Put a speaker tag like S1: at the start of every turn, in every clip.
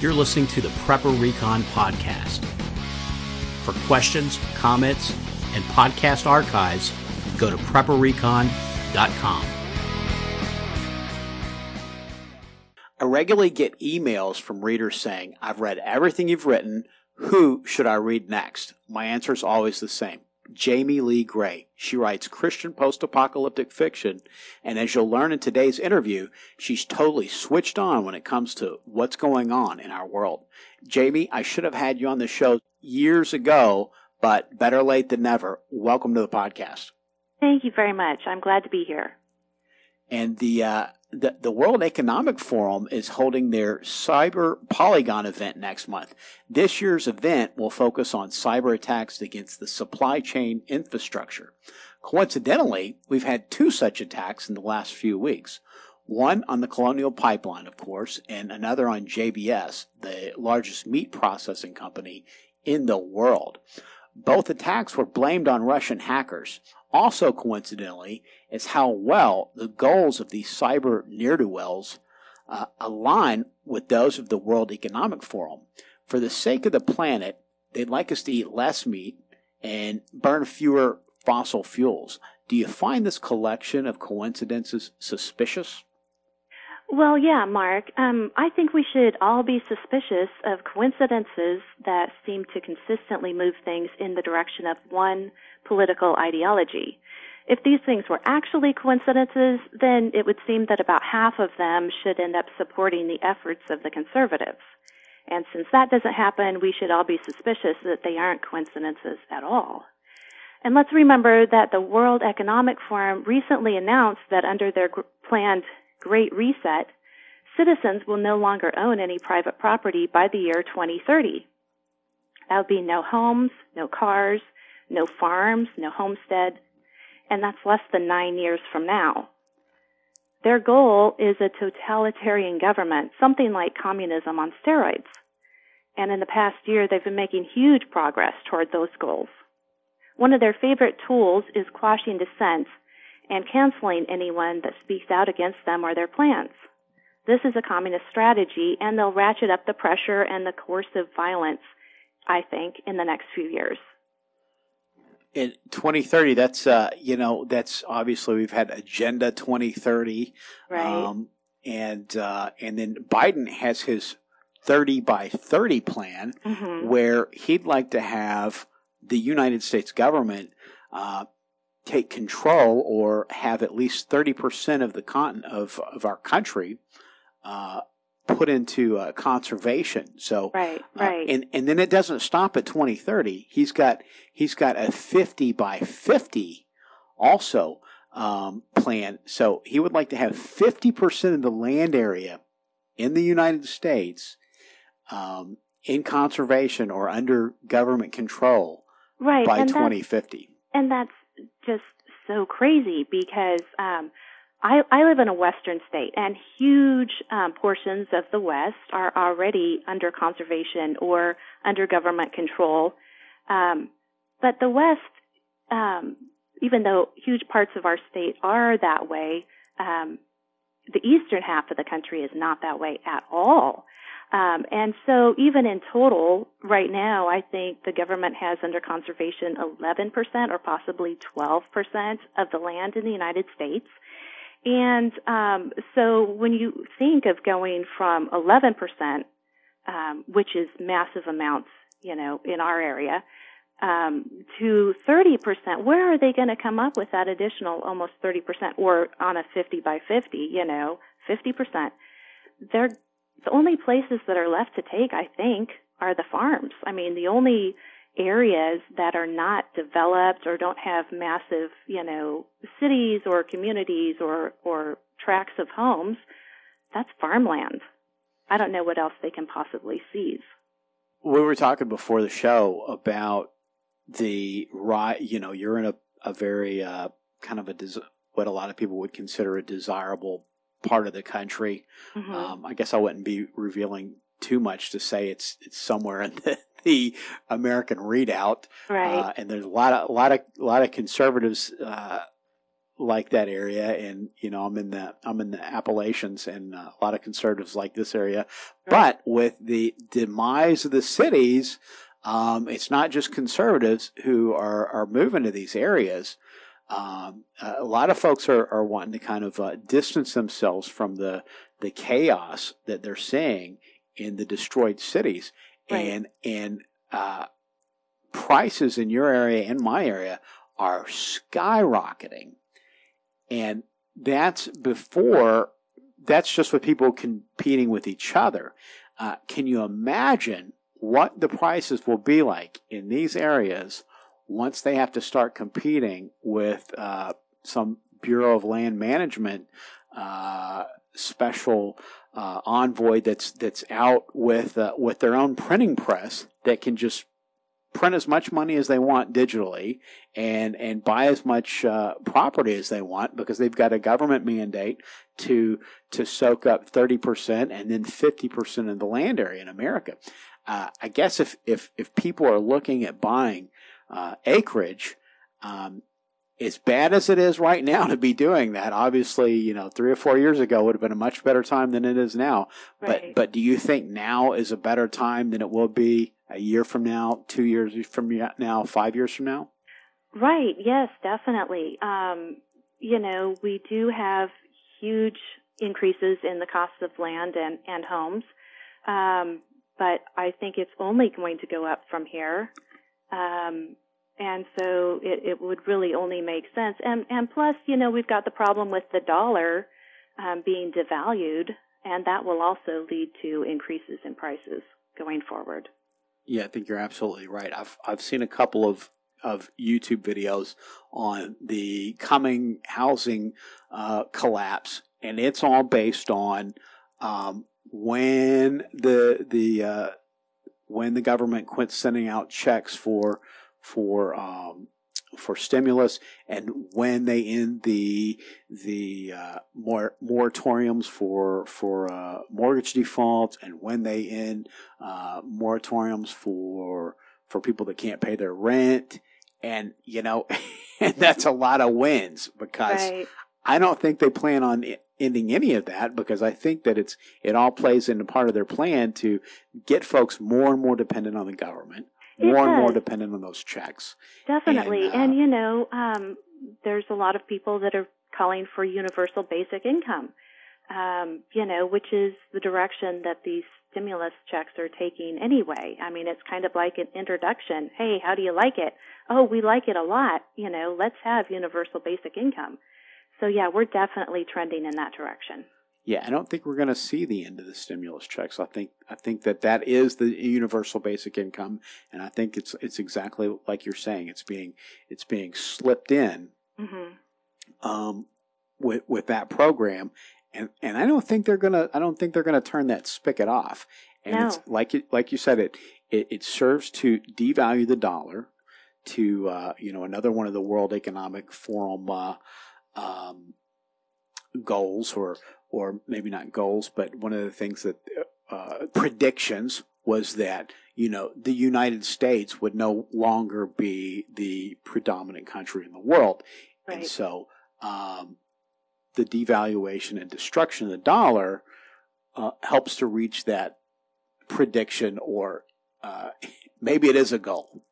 S1: You're listening to the Prepper Recon podcast. For questions, comments, and podcast archives, go to prepperrecon.com. I regularly get emails from readers saying, I've read everything you've written. Who should I read next? My answer is always the same Jamie Lee Grey. She writes Christian post apocalyptic fiction, and as you'll learn in today's interview, she's totally switched on when it comes to what's going on in our world. Jamie, I should have had you on the show years ago, but better late than never. Welcome to the podcast.
S2: Thank you very much. I'm glad to be here.
S1: And the uh, the, the World Economic Forum is holding their Cyber Polygon event next month. This year's event will focus on cyber attacks against the supply chain infrastructure. Coincidentally, we've had two such attacks in the last few weeks. One on the Colonial Pipeline, of course, and another on JBS, the largest meat processing company in the world. Both attacks were blamed on Russian hackers. Also, coincidentally, is how well the goals of these cyber ne'er do wells uh, align with those of the World Economic Forum. For the sake of the planet, they'd like us to eat less meat and burn fewer fossil fuels. Do you find this collection of coincidences suspicious?
S2: Well, yeah, Mark. Um, I think we should all be suspicious of coincidences that seem to consistently move things in the direction of one political ideology. If these things were actually coincidences, then it would seem that about half of them should end up supporting the efforts of the conservatives. And since that doesn't happen, we should all be suspicious that they aren't coincidences at all. And let's remember that the World Economic Forum recently announced that under their planned Great Reset, citizens will no longer own any private property by the year 2030. There'll be no homes, no cars, no farms, no homestead, and that's less than nine years from now. Their goal is a totalitarian government, something like communism on steroids. And in the past year, they've been making huge progress toward those goals. One of their favorite tools is quashing dissent and canceling anyone that speaks out against them or their plans. This is a communist strategy, and they'll ratchet up the pressure and the coercive violence, I think, in the next few years.
S1: In 2030, that's uh, you know that's obviously we've had Agenda 2030,
S2: right? Um,
S1: and uh, and then Biden has his 30 by 30 plan, mm-hmm. where he'd like to have the United States government uh, take control or have at least 30% of the continent of, of our country uh, put into uh, conservation. So
S2: right, uh, right,
S1: and and then it doesn't stop at 2030. He's got he's got a 50 by 50 also um, plan. So he would like to have 50% of the land area in the United States um, in conservation or under government control
S2: right,
S1: by 2050.
S2: and that's just so crazy because um, I, I live in a western state, and huge um, portions of the West are already under conservation or under government control. Um, but the West, um, even though huge parts of our state are that way, um, the eastern half of the country is not that way at all. Um, and so even in total, right now, I think the government has under conservation 11% or possibly 12% of the land in the United States. And um, so when you think of going from 11%, um, which is massive amounts, you know, in our area, um, to 30%, where are they going to come up with that additional almost 30% or on a 50 by 50, you know, 50%? They're the only places that are left to take, I think, are the farms. I mean, the only areas that are not developed or don't have massive, you know, cities or communities or, or tracts of homes, that's farmland. I don't know what else they can possibly seize.
S1: We were talking before the show about the right, you know, you're in a, a very uh, kind of a des- what a lot of people would consider a desirable part of the country. Mm-hmm. Um, I guess I wouldn't be revealing too much to say it's it's somewhere in the, the American Redoubt.
S2: right?
S1: Uh, and there's a lot of a lot of a lot of conservatives uh, like that area, and you know, I'm in the I'm in the Appalachians, and uh, a lot of conservatives like this area. Right. But with the demise of the cities, um, it's not just conservatives who are are moving to these areas. Um, a lot of folks are, are wanting to kind of uh, distance themselves from the the chaos that they're seeing in the destroyed cities, right. and and uh, prices in your area and my area are skyrocketing. And that's before, that's just with people competing with each other. Uh, can you imagine what the prices will be like in these areas once they have to start competing with uh, some Bureau of Land Management uh, special uh, envoy that's that's out with uh, with their own printing press that can just print as much money as they want digitally and and buy as much uh, property as they want because they've got a government mandate to to soak up 30% and then 50% of the land area in America. Uh, I guess if if if people are looking at buying uh, acreage, um, as bad as it is right now to be doing that, obviously, you know, three or four years ago would have been a much better time than it is now. Right. But but do you think now is a better time than it will be a year from now, two years from now, five years from now?
S2: Right. Yes, definitely. Um, you know, we do have huge increases in the cost of land and, and homes. Um, but I think it's only going to go up from here. Um, and so it, it would really only make sense. And, and plus, you know, we've got the problem with the dollar um, being devalued, and that will also lead to increases in prices going forward.
S1: Yeah, I think you're absolutely right. I've I've seen a couple of of YouTube videos on the coming housing uh, collapse, and it's all based on um, when the the uh, when the government quits sending out checks for for um, for stimulus and when they end the the uh, mor- moratoriums for for uh, mortgage defaults and when they end uh, moratoriums for for people that can't pay their rent and you know and that's a lot of wins because right. I don't think they plan on ending any of that because I think that it's it all plays into part of their plan to get folks more and more dependent on the government more and more dependent on those checks.
S2: Definitely. And, uh, and you know, um, there's a lot of people that are calling for universal basic income, um, you know, which is the direction that these stimulus checks are taking anyway. I mean, it's kind of like an introduction. Hey, how do you like it? Oh, we like it a lot. You know, let's have universal basic income. So yeah, we're definitely trending in that direction.
S1: Yeah, I don't think we're going to see the end of the stimulus checks. I think I think that that is the universal basic income, and I think it's it's exactly like you're saying. It's being it's being slipped in mm-hmm. um, with with that program, and and I don't think they're gonna I don't think they're gonna turn that spigot off. And no. it's like you, like you said, it, it it serves to devalue the dollar to uh, you know another one of the World Economic Forum uh, um, goals or or maybe not goals, but one of the things that uh, predictions was that you know the United States would no longer be the predominant country in the world, right. and so um, the devaluation and destruction of the dollar uh, helps to reach that prediction, or uh, maybe it is a goal.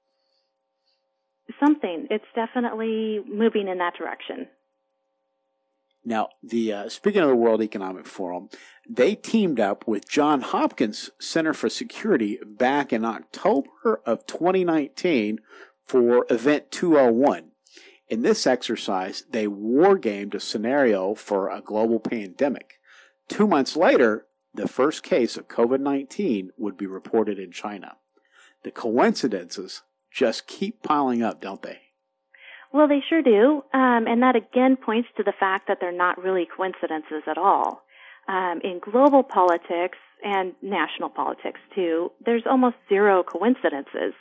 S2: Something. It's definitely moving in that direction.
S1: Now, the uh, speaking of the World Economic Forum, they teamed up with John Hopkins Center for Security back in October of 2019 for Event 201. In this exercise, they wargamed a scenario for a global pandemic. Two months later, the first case of COVID 19 would be reported in China. The coincidences just keep piling up, don't they?
S2: Well, they sure do. Um, and that again points to the fact that they're not really coincidences at all. Um, in global politics and national politics too, there's almost zero coincidences.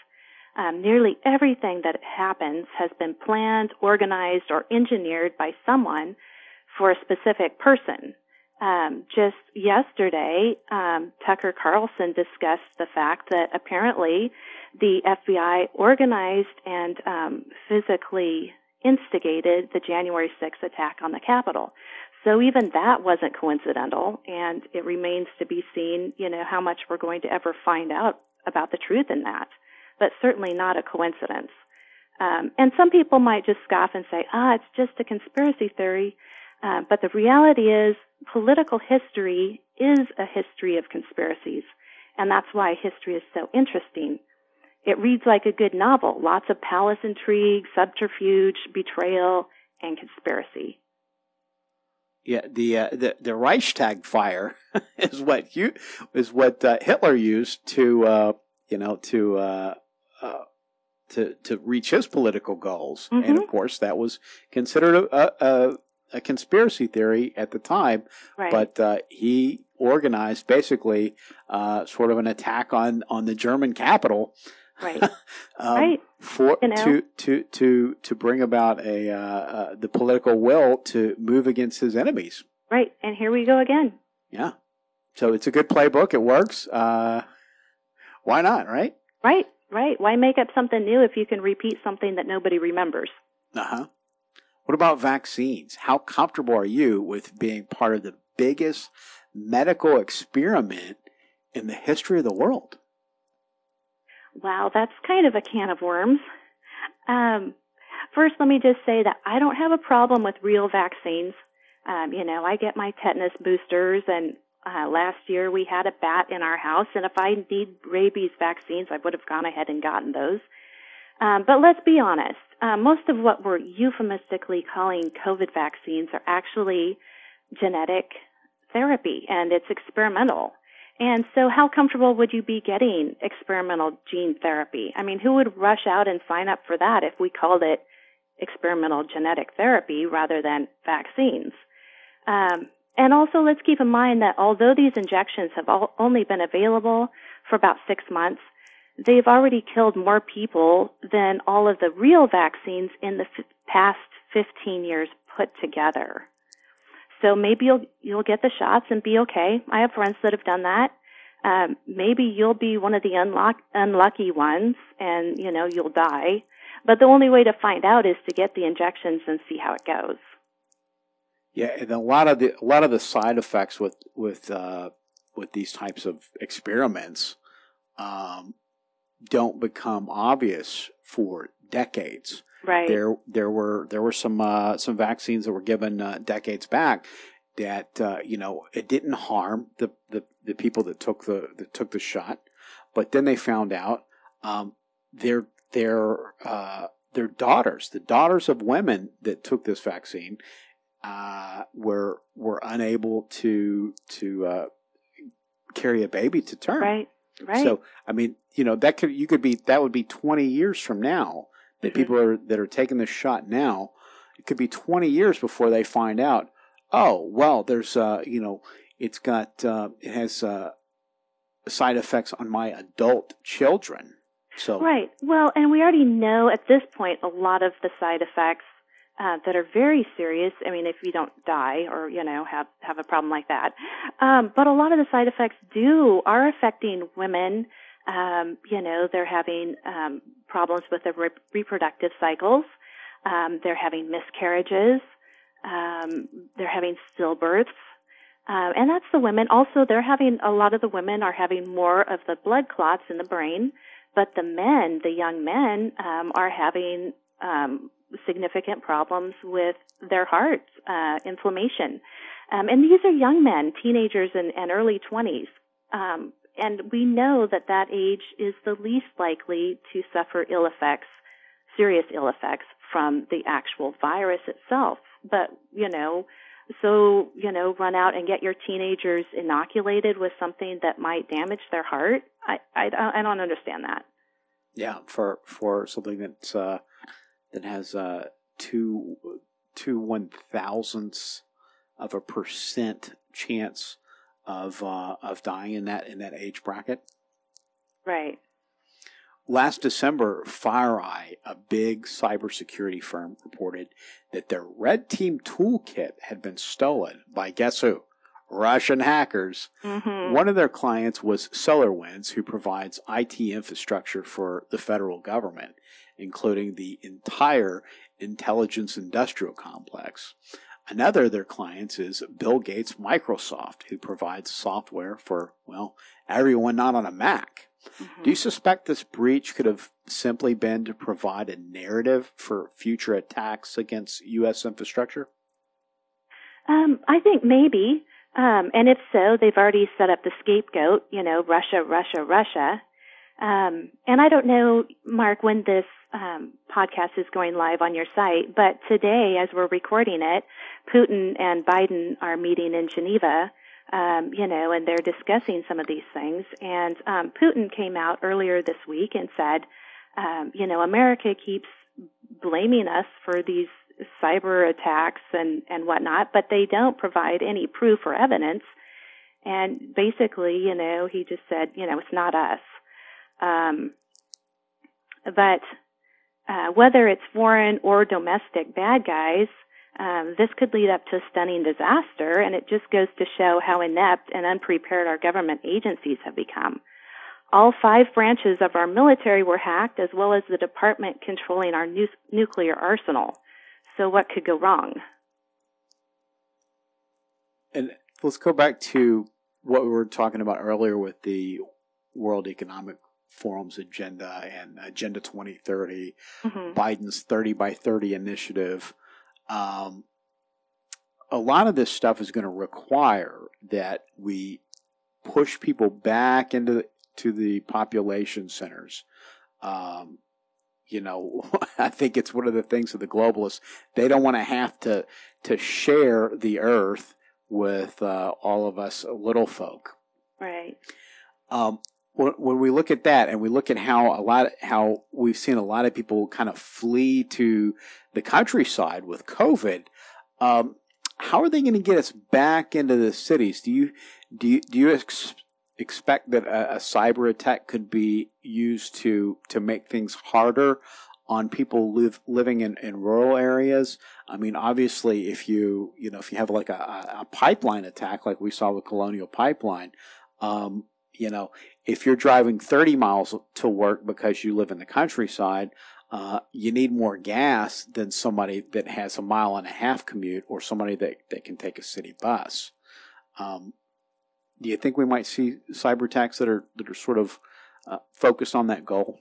S2: Um, nearly everything that happens has been planned, organized, or engineered by someone for a specific person. Um, just yesterday, um, Tucker Carlson discussed the fact that apparently the FBI organized and um, physically instigated the January 6th attack on the Capitol. So even that wasn't coincidental, and it remains to be seen, you know, how much we're going to ever find out about the truth in that. But certainly not a coincidence. Um, and some people might just scoff and say, ah, it's just a conspiracy theory. Uh, but the reality is, political history is a history of conspiracies. And that's why history is so interesting. It reads like a good novel. Lots of palace intrigue, subterfuge, betrayal, and conspiracy.
S1: Yeah, the uh, the the Reichstag fire is what you is what uh, Hitler used to uh, you know to uh, uh, to to reach his political goals, mm-hmm. and of course that was considered a, a, a conspiracy theory at the time. Right. But uh, he organized basically uh, sort of an attack on on the German capital.
S2: Right. um, right.
S1: For you know. to to to to bring about a uh, uh, the political will to move against his enemies.
S2: Right. And here we go again.
S1: Yeah. So it's a good playbook. It works. Uh, why not? Right.
S2: Right. Right. Why make up something new if you can repeat something that nobody remembers?
S1: Uh huh. What about vaccines? How comfortable are you with being part of the biggest medical experiment in the history of the world?
S2: Wow, that's kind of a can of worms. Um, first, let me just say that I don't have a problem with real vaccines. Um, you know, I get my tetanus boosters, and uh, last year we had a bat in our house, and if I need rabies vaccines, I would have gone ahead and gotten those. Um, but let's be honest, uh, most of what we're euphemistically calling COVID vaccines are actually genetic therapy, and it's experimental. And so how comfortable would you be getting experimental gene therapy? I mean, who would rush out and sign up for that if we called it experimental genetic therapy rather than vaccines? Um, and also let's keep in mind that although these injections have all, only been available for about six months, they've already killed more people than all of the real vaccines in the f- past 15 years put together. So maybe you'll you'll get the shots and be okay. I have friends that have done that. Um, maybe you'll be one of the unlock, unlucky ones, and you know you'll die. But the only way to find out is to get the injections and see how it goes.
S1: Yeah, and a lot of the a lot of the side effects with with uh, with these types of experiments um, don't become obvious for decades.
S2: Right.
S1: There, there were there were some uh, some vaccines that were given uh, decades back that uh, you know it didn't harm the, the, the people that took the that took the shot, but then they found out um, their their uh, their daughters, the daughters of women that took this vaccine, uh, were were unable to to uh, carry a baby to term.
S2: Right. Right.
S1: So I mean, you know, that could you could be that would be twenty years from now that people are that are taking this shot now. It could be twenty years before they find out. Oh well, there's uh, you know, it's got uh, it has uh, side effects on my adult children. So
S2: right. Well, and we already know at this point a lot of the side effects uh, that are very serious. I mean, if you don't die or you know have have a problem like that, um, but a lot of the side effects do are affecting women. Um, you know, they're having um, problems with their re- reproductive cycles. Um, they're having miscarriages. Um, they're having stillbirths. Uh, and that's the women. Also, they're having, a lot of the women are having more of the blood clots in the brain, but the men, the young men, um, are having um, significant problems with their hearts, uh, inflammation. Um, and these are young men, teenagers and, and early 20s. Um, and we know that that age is the least likely to suffer ill effects, serious ill effects from the actual virus itself. But, you know, so, you know, run out and get your teenagers inoculated with something that might damage their heart. I, I, I don't understand that.
S1: Yeah, for, for something that's, uh, that has, uh, two, two one thousandths of a percent chance of uh, of dying in that in that age bracket.
S2: Right.
S1: Last December, FireEye, a big cybersecurity firm, reported that their red team toolkit had been stolen by guess who? Russian hackers. Mm-hmm. One of their clients was SolarWinds, who provides IT infrastructure for the federal government, including the entire intelligence industrial complex. Another of their clients is Bill Gates Microsoft, who provides software for, well, everyone not on a Mac. Mm-hmm. Do you suspect this breach could have simply been to provide a narrative for future attacks against U.S. infrastructure?
S2: Um, I think maybe. Um, and if so, they've already set up the scapegoat, you know, Russia, Russia, Russia. Um, and I don't know, Mark, when this um, podcast is going live on your site, but today, as we're recording it, Putin and Biden are meeting in Geneva, um, you know, and they're discussing some of these things. And um, Putin came out earlier this week and said, um, you know, America keeps blaming us for these cyber attacks and, and whatnot, but they don't provide any proof or evidence. And basically, you know, he just said, you know, it's not us. Um, but uh, whether it's foreign or domestic bad guys, um, this could lead up to a stunning disaster, and it just goes to show how inept and unprepared our government agencies have become. All five branches of our military were hacked, as well as the department controlling our nu- nuclear arsenal. So, what could go wrong?
S1: And let's go back to what we were talking about earlier with the World Economic Forum's agenda and Agenda 2030, mm-hmm. Biden's 30 by 30 initiative. Um, a lot of this stuff is going to require that we push people back into to the population centers. Um, you know, I think it's one of the things of the globalists. They don't want to have to to share the earth with uh, all of us little folk.
S2: Right.
S1: Um, when we look at that and we look at how a lot how we've seen a lot of people kind of flee to the countryside with COVID, um, how are they going to get us back into the cities? Do you do you, do you ex- expect that a, a, cyber attack could be used to to make things harder on people live living in, in rural areas? I mean, obviously, if you you know if you have like a, a pipeline attack like we saw with Colonial Pipeline. Um, you know, if you're driving 30 miles to work because you live in the countryside, uh, you need more gas than somebody that has a mile and a half commute or somebody that, that can take a city bus. Um, do you think we might see cyber attacks that are that are sort of uh, focused on that goal?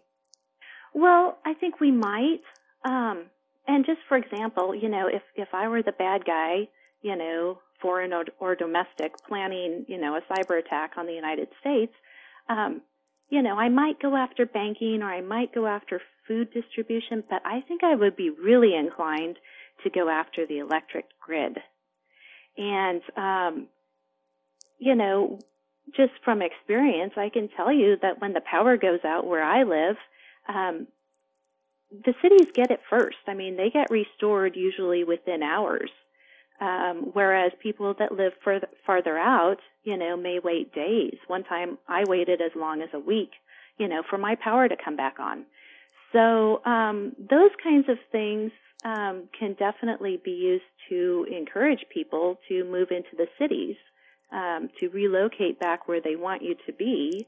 S2: Well, I think we might. Um, and just for example, you know, if if I were the bad guy, you know, foreign or, or domestic, planning, you know, a cyber attack on the United States, um, you know, I might go after banking or I might go after food distribution, but I think I would be really inclined to go after the electric grid. And, um, you know, just from experience, I can tell you that when the power goes out where I live, um, the cities get it first. I mean, they get restored usually within hours. Um, whereas people that live further, farther out, you know, may wait days. One time I waited as long as a week, you know, for my power to come back on. So, um, those kinds of things, um, can definitely be used to encourage people to move into the cities, um, to relocate back where they want you to be.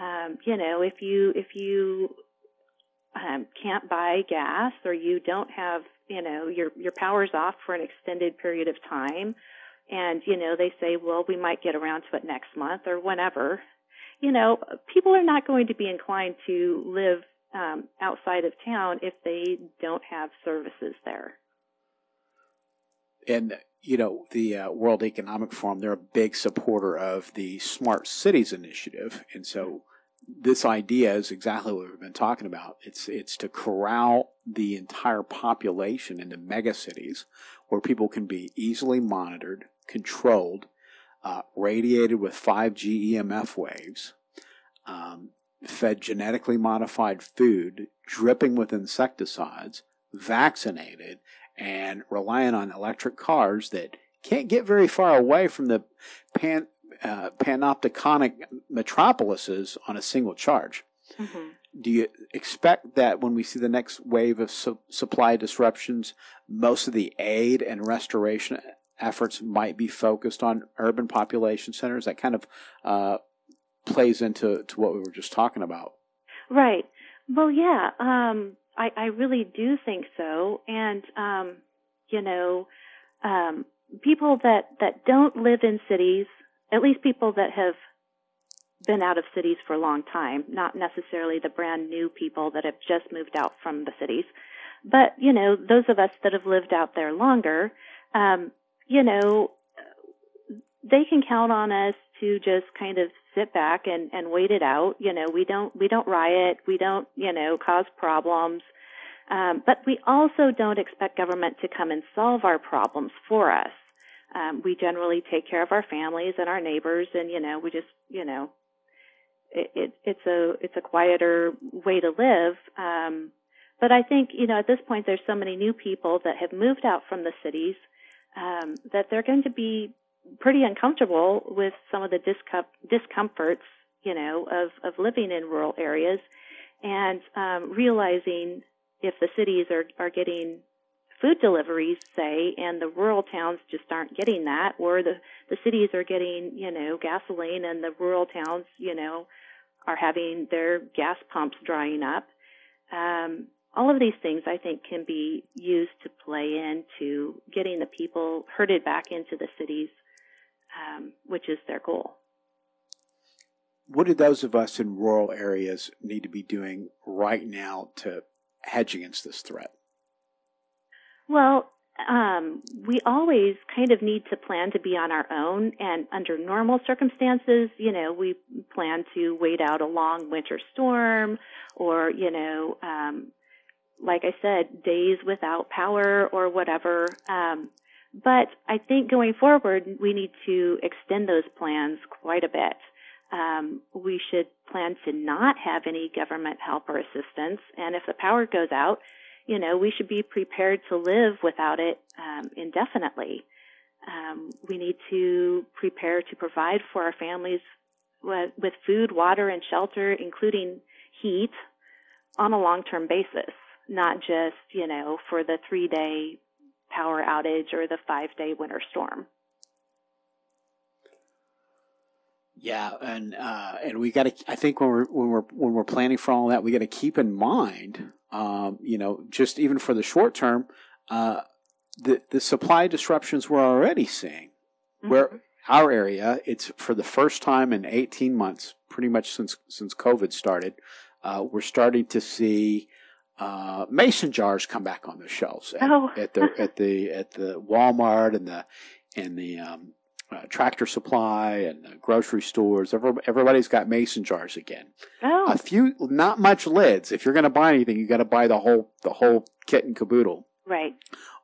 S2: Um, you know, if you, if you, um, can't buy gas or you don't have you know your your power's off for an extended period of time. And you know they say well we might get around to it next month or whenever. You know people are not going to be inclined to live um, outside of town if they don't have services there.
S1: And you know the uh, world economic forum they're a big supporter of the smart cities initiative. And so this idea is exactly what we've been talking about. It's it's to corral the entire population into megacities where people can be easily monitored, controlled, uh, radiated with 5G EMF waves, um, fed genetically modified food, dripping with insecticides, vaccinated, and relying on electric cars that can't get very far away from the pan, uh, panopticonic metropolises on a single charge. Mm-hmm. Do you expect that when we see the next wave of su- supply disruptions, most of the aid and restoration efforts might be focused on urban population centers? That kind of uh, plays into to what we were just talking about.
S2: Right. Well, yeah. Um, I, I really do think so. And, um, you know, um, people that, that don't live in cities, at least people that have been out of cities for a long time, not necessarily the brand new people that have just moved out from the cities, but, you know, those of us that have lived out there longer, um, you know, they can count on us to just kind of sit back and, and wait it out. You know, we don't, we don't riot. We don't, you know, cause problems. Um, but we also don't expect government to come and solve our problems for us. Um, we generally take care of our families and our neighbors and, you know, we just, you know, it, it, it's a, it's a quieter way to live. Um, but I think, you know, at this point there's so many new people that have moved out from the cities, um, that they're going to be pretty uncomfortable with some of the discom- discomforts, you know, of, of living in rural areas and um, realizing if the cities are, are getting food deliveries, say, and the rural towns just aren't getting that, or the, the cities are getting, you know, gasoline and the rural towns, you know, are having their gas pumps drying up. Um, all of these things I think can be used to play into getting the people herded back into the cities um, which is their goal.
S1: What do those of us in rural areas need to be doing right now to hedge against this threat?
S2: Well, um, we always kind of need to plan to be on our own, and under normal circumstances, you know, we plan to wait out a long winter storm, or you know, um, like I said, days without power or whatever. Um, but I think going forward, we need to extend those plans quite a bit. Um, we should plan to not have any government help or assistance. And if the power goes out, you know, we should be prepared to live without it um, indefinitely. Um, we need to prepare to provide for our families with, with food, water, and shelter, including heat, on a long-term basis, not just, you know, for the three-day power outage or the five day winter storm.
S1: Yeah, and uh, and we got to. I think when we're when we're when we're planning for all that, we got to keep in mind, um, you know, just even for the short term, uh, the the supply disruptions we're already seeing. Mm-hmm. Where our area, it's for the first time in 18 months, pretty much since since COVID started, uh, we're starting to see uh, mason jars come back on the shelves at, oh. at the at the at the Walmart and the and the um, uh, tractor supply and grocery stores. everybody's got mason jars again.
S2: Oh.
S1: A few, not much lids. If you're going to buy anything, you got to buy the whole the whole kit and caboodle.
S2: Right.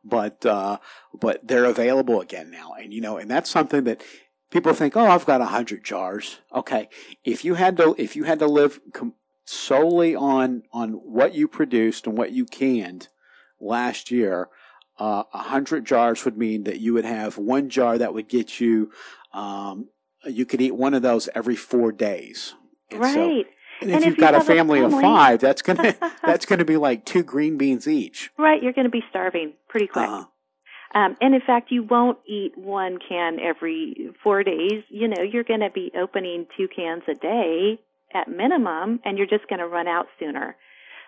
S1: But uh, but they're available again now, and you know, and that's something that people think, oh, I've got a hundred jars. Okay, if you had to if you had to live com- solely on on what you produced and what you canned last year, uh, a uh, hundred jars would mean that you would have one jar that would get you. Um, you could eat one of those every four days.
S2: And right. So,
S1: and if, and you've got a family, a family, of five, that's gonna that's gonna be like two green beans each.
S2: Right, you're gonna be starving pretty quick. Uh-huh. Um, and in fact, you won't eat one can every four days. You know, you're going to be opening two cans a day at minimum, and you're just going to run out sooner.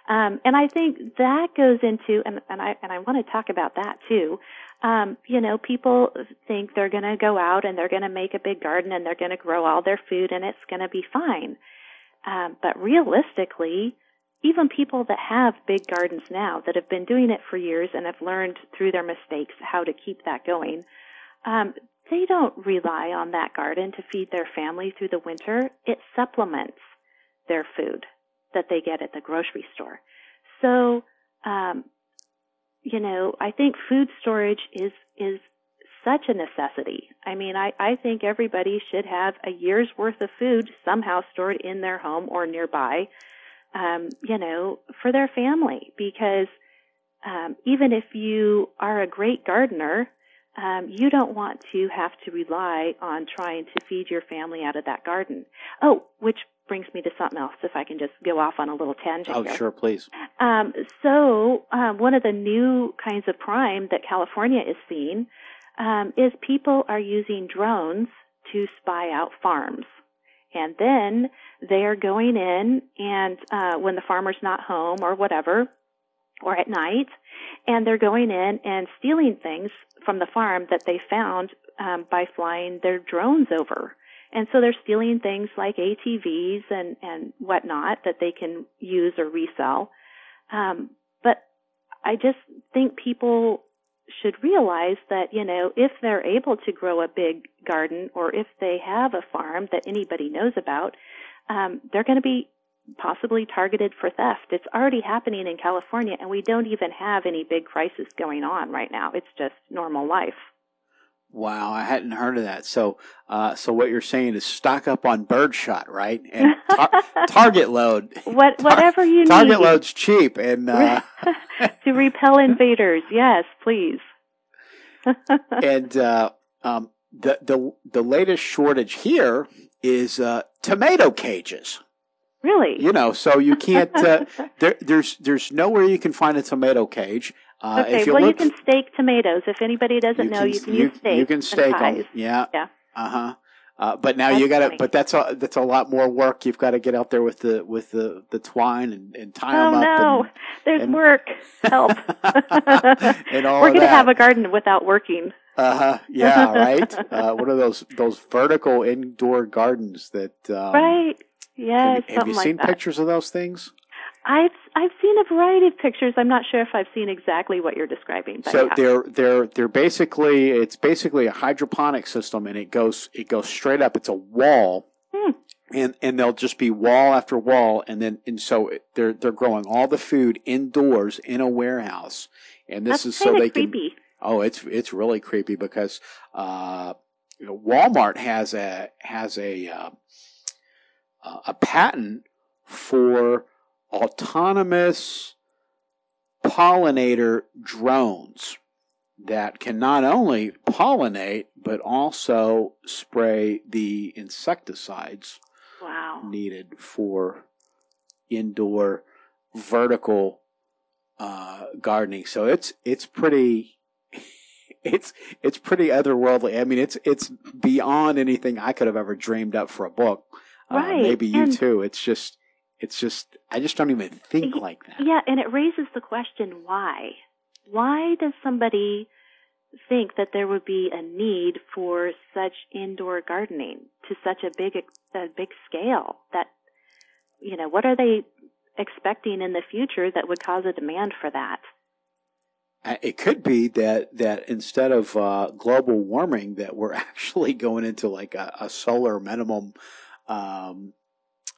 S2: Um, and I think that goes into, and, and I and I want to talk about that too. Um, you know, people think they're going to go out and they're going to make a big garden and they're going to grow all their food and it's going to be fine. Um, but realistically, even people that have big gardens now that have been doing it for years and have learned through their mistakes how to keep that going, um, they don't rely on that garden to feed their family through the winter. It supplements their food that they get at the grocery store. So, um, you know, I think food storage is is such a necessity. I mean, I, I think everybody should have a year's worth of food somehow stored in their home or nearby, um, you know, for their family. Because um, even if you are a great gardener, um, you don't want to have to rely on trying to feed your family out of that garden. Oh, which brings me to something else. If I can just go off on a little tangent.
S1: Oh,
S2: here.
S1: sure, please.
S2: Um, so, um, one of the new kinds of crime that California is seeing um, is people are using drones to spy out farms. And then they are going in, and uh, when the farmer's not home or whatever, or at night, and they're going in and stealing things from the farm that they found um, by flying their drones over. And so they're stealing things like ATVs and, and whatnot that they can use or resell. Um, but I just think people should realize that, you know, if they're able to grow a big garden or if they have a farm that anybody knows about, um, they're going to be possibly targeted for theft. It's already happening in California and we don't even have any big crisis going on right now. It's just normal life.
S1: Wow, I hadn't heard of that. So, uh, so what you're saying is stock up on birdshot, right? And tar- target load.
S2: What, whatever you
S1: target
S2: need.
S1: Target load's cheap, and uh...
S2: to repel invaders. Yes, please.
S1: and uh, um, the the the latest shortage here is uh, tomato cages.
S2: Really?
S1: You know, so you can't. Uh, there, there's there's nowhere you can find a tomato cage.
S2: Uh, okay, you well, look, you can stake tomatoes. If anybody doesn't
S1: you
S2: know,
S1: can,
S2: you can use steak.
S1: You can stake them.
S2: Yeah.
S1: Yeah. Uh-huh. Uh, but now that's you got to. But that's a that's a lot more work. You've got to get out there with the with the, the twine and, and tie
S2: oh,
S1: them up.
S2: Oh no,
S1: and,
S2: there's
S1: and,
S2: work. Help.
S1: and all
S2: We're going
S1: to
S2: have a garden without working.
S1: Uh huh. Yeah. Right. uh, one of those those vertical indoor gardens that. Um,
S2: right. Yes.
S1: Have, you, have you
S2: like
S1: seen
S2: that.
S1: pictures of those things?
S2: I've I've seen a variety of pictures. I'm not sure if I've seen exactly what you're describing.
S1: so
S2: yeah.
S1: they're they're they're basically it's basically a hydroponic system, and it goes it goes straight up. It's a wall,
S2: hmm.
S1: and and they'll just be wall after wall, and then and so they're they're growing all the food indoors in a warehouse, and this
S2: That's
S1: is so they
S2: creepy.
S1: can. Oh, it's it's really creepy because uh, you know, Walmart has a has a uh, a patent for autonomous pollinator drones that can not only pollinate but also spray the insecticides
S2: wow.
S1: needed for indoor vertical uh, gardening. So it's it's pretty it's it's pretty otherworldly. I mean, it's it's beyond anything I could have ever dreamed up for a book.
S2: Right.
S1: Uh, maybe you
S2: and
S1: too. It's just it's just I just don't even think like that.
S2: Yeah, and it raises the question why? Why does somebody think that there would be a need for such indoor gardening to such a big a big scale that you know, what are they expecting in the future that would cause a demand for that?
S1: It could be that that instead of uh, global warming, that we're actually going into like a, a solar minimum, um,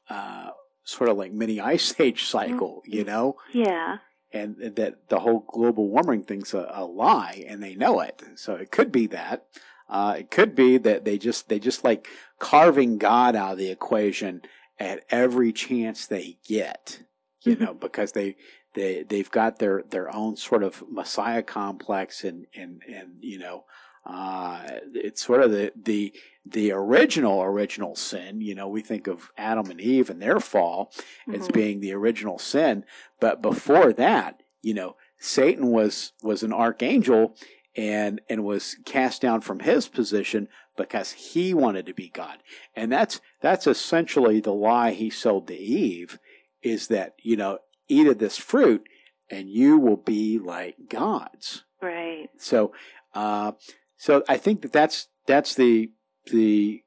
S1: uh, sort of like mini ice age cycle, you know?
S2: Yeah.
S1: And that the whole global warming thing's a, a lie, and they know it. So it could be that. Uh, it could be that they just they just like carving God out of the equation at every chance they get, you know, because they they they've got their their own sort of messiah complex and and and you know uh, it's sort of the the the original original sin you know we think of adam and eve and their fall mm-hmm. as being the original sin but before that you know satan was was an archangel and and was cast down from his position because he wanted to be god and that's that's essentially the lie he sold to eve is that you know eat of this fruit and you will be like gods.
S2: Right.
S1: So, uh, so I think that that's, that's the, the,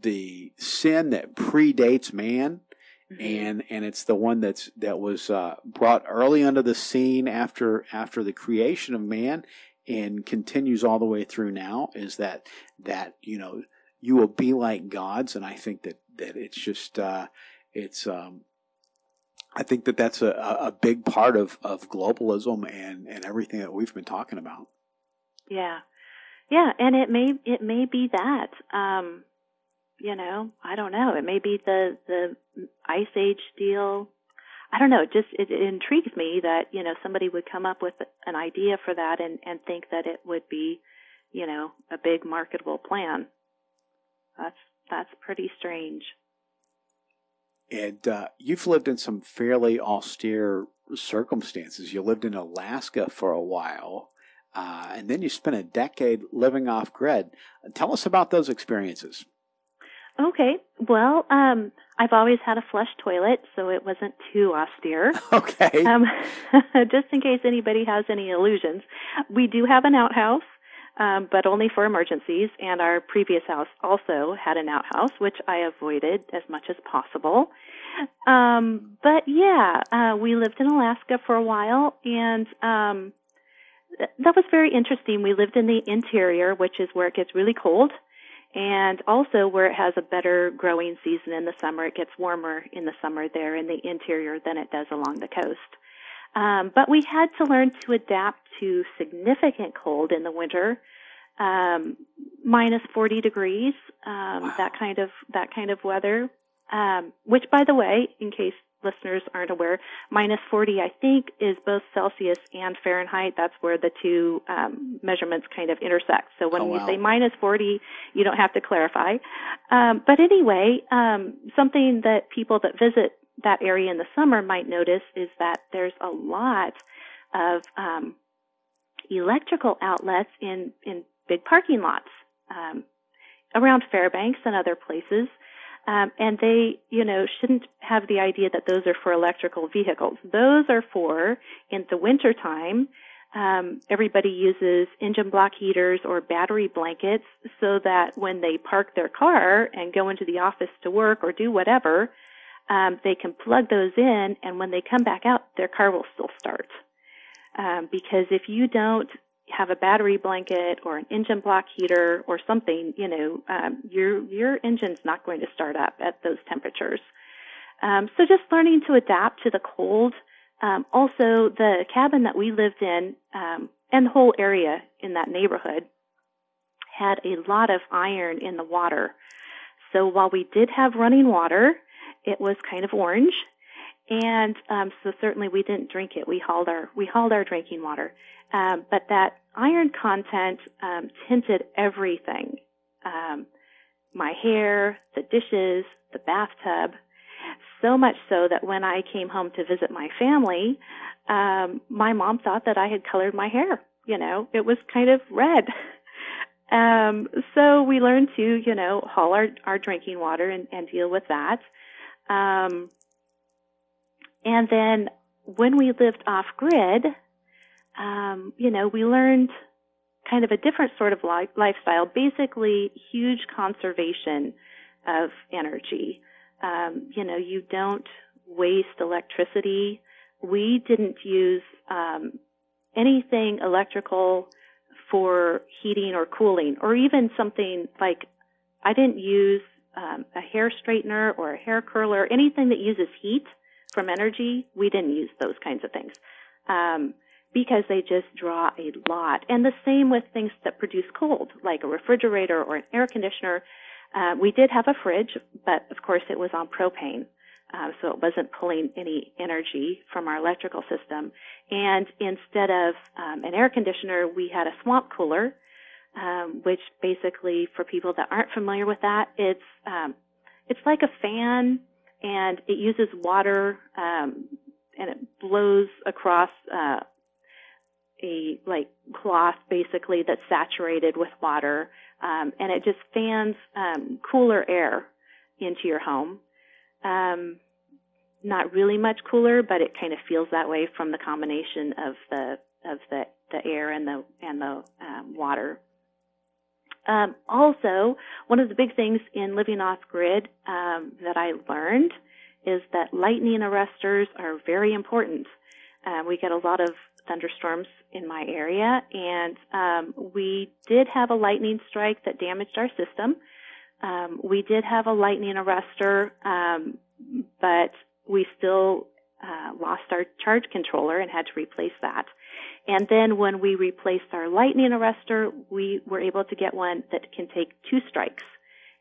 S1: the sin that predates man. Mm-hmm. And, and it's the one that's, that was, uh, brought early onto the scene after, after the creation of man and continues all the way through now is that, that, you know, you will be like gods. And I think that, that it's just, uh, it's, um, I think that that's a, a big part of, of globalism and, and everything that we've been talking about.
S2: Yeah. Yeah, and it may it may be that. Um, you know, I don't know. It may be the the ice age deal. I don't know. It just it, it intrigues me that you know somebody would come up with an idea for that and and think that it would be, you know, a big marketable plan. That's that's pretty strange.
S1: And uh, you've lived in some fairly austere circumstances. You lived in Alaska for a while, uh, and then you spent a decade living off grid. Tell us about those experiences.
S2: Okay. Well, um, I've always had a flush toilet, so it wasn't too austere.
S1: Okay.
S2: Um, just in case anybody has any illusions, we do have an outhouse, um, but only for emergencies. And our previous house also had an outhouse, which I avoided as much as possible. Um, but yeah, uh, we lived in Alaska for a while, and um, that was very interesting. We lived in the interior, which is where it gets really cold and also where it has a better growing season in the summer. It gets warmer in the summer there in the interior than it does along the coast. Um, but we had to learn to adapt to significant cold in the winter, um, minus 40 degrees, um,
S1: Wow.
S2: that kind of that kind of weather. Um, which, by the way, in case listeners aren't aware, minus 40, I think, is both Celsius and Fahrenheit. That's where the two um, measurements kind of intersect. So when
S1: Oh, wow.
S2: say minus 40, you don't have to clarify. Um, but anyway, um, something that people that visit that area in the summer might notice is that there's a lot of um, electrical outlets in, in big parking lots um, around Fairbanks and other places. Um, and they, you know, shouldn't have the idea that those are for electrical vehicles. Those are for, in the wintertime, um, everybody uses engine block heaters or battery blankets so that when they park their car and go into the office to work or do whatever, um, they can plug those in, and when they come back out, their car will still start. Um, because if you don't have a battery blanket or an engine block heater or something, you know, um, your your engine's not going to start up at those temperatures. Um, so just learning to adapt to the cold. Um, also, the cabin that we lived in um, and the whole area in that neighborhood had a lot of iron in the water. So while we did have running water, it was kind of orange, and um, so certainly we didn't drink it. We hauled our we hauled our drinking water, um, but that iron content um, tinted everything. Um, my hair, the dishes, the bathtub, so much so that when I came home to visit my family, um, my mom thought that I had colored my hair. You know, it was kind of red. Um, so we learned to, you know, haul our, our drinking water and, and deal with that. Um, and then when we lived off grid, um, you know, we learned kind of a different sort of li- lifestyle, basically huge conservation of energy. Um, you know, you don't waste electricity. We didn't use um, anything electrical for heating or cooling, or even something like I didn't use um, a hair straightener or a hair curler, anything that uses heat from energy. We didn't use those kinds of things. Um, because they just draw a lot. And the same with things that produce cold, like a refrigerator or an air conditioner. Uh, we did have a fridge, but of course it was on propane. Uh, so it wasn't pulling any energy from our electrical system. And instead of um, an air conditioner, we had a swamp cooler, um, which basically, for people that aren't familiar with that, it's um, it's like a fan, and it uses water, um, and it blows across uh, a like cloth basically that's saturated with water, um, and it just fans um, cooler air into your home. Um, not really much cooler, but it kind of feels that way from the combination of the of the the air and the and the um, water. Um, also, one of the big things in living off grid um, that I learned is that lightning arresters are very important. Uh, we get a lot of thunderstorms in my area, and um, we did have a lightning strike that damaged our system. Um, we did have a lightning arrestor, um, but we still uh, lost our charge controller and had to replace that. And then when we replaced our lightning arrestor, we were able to get one that can take two strikes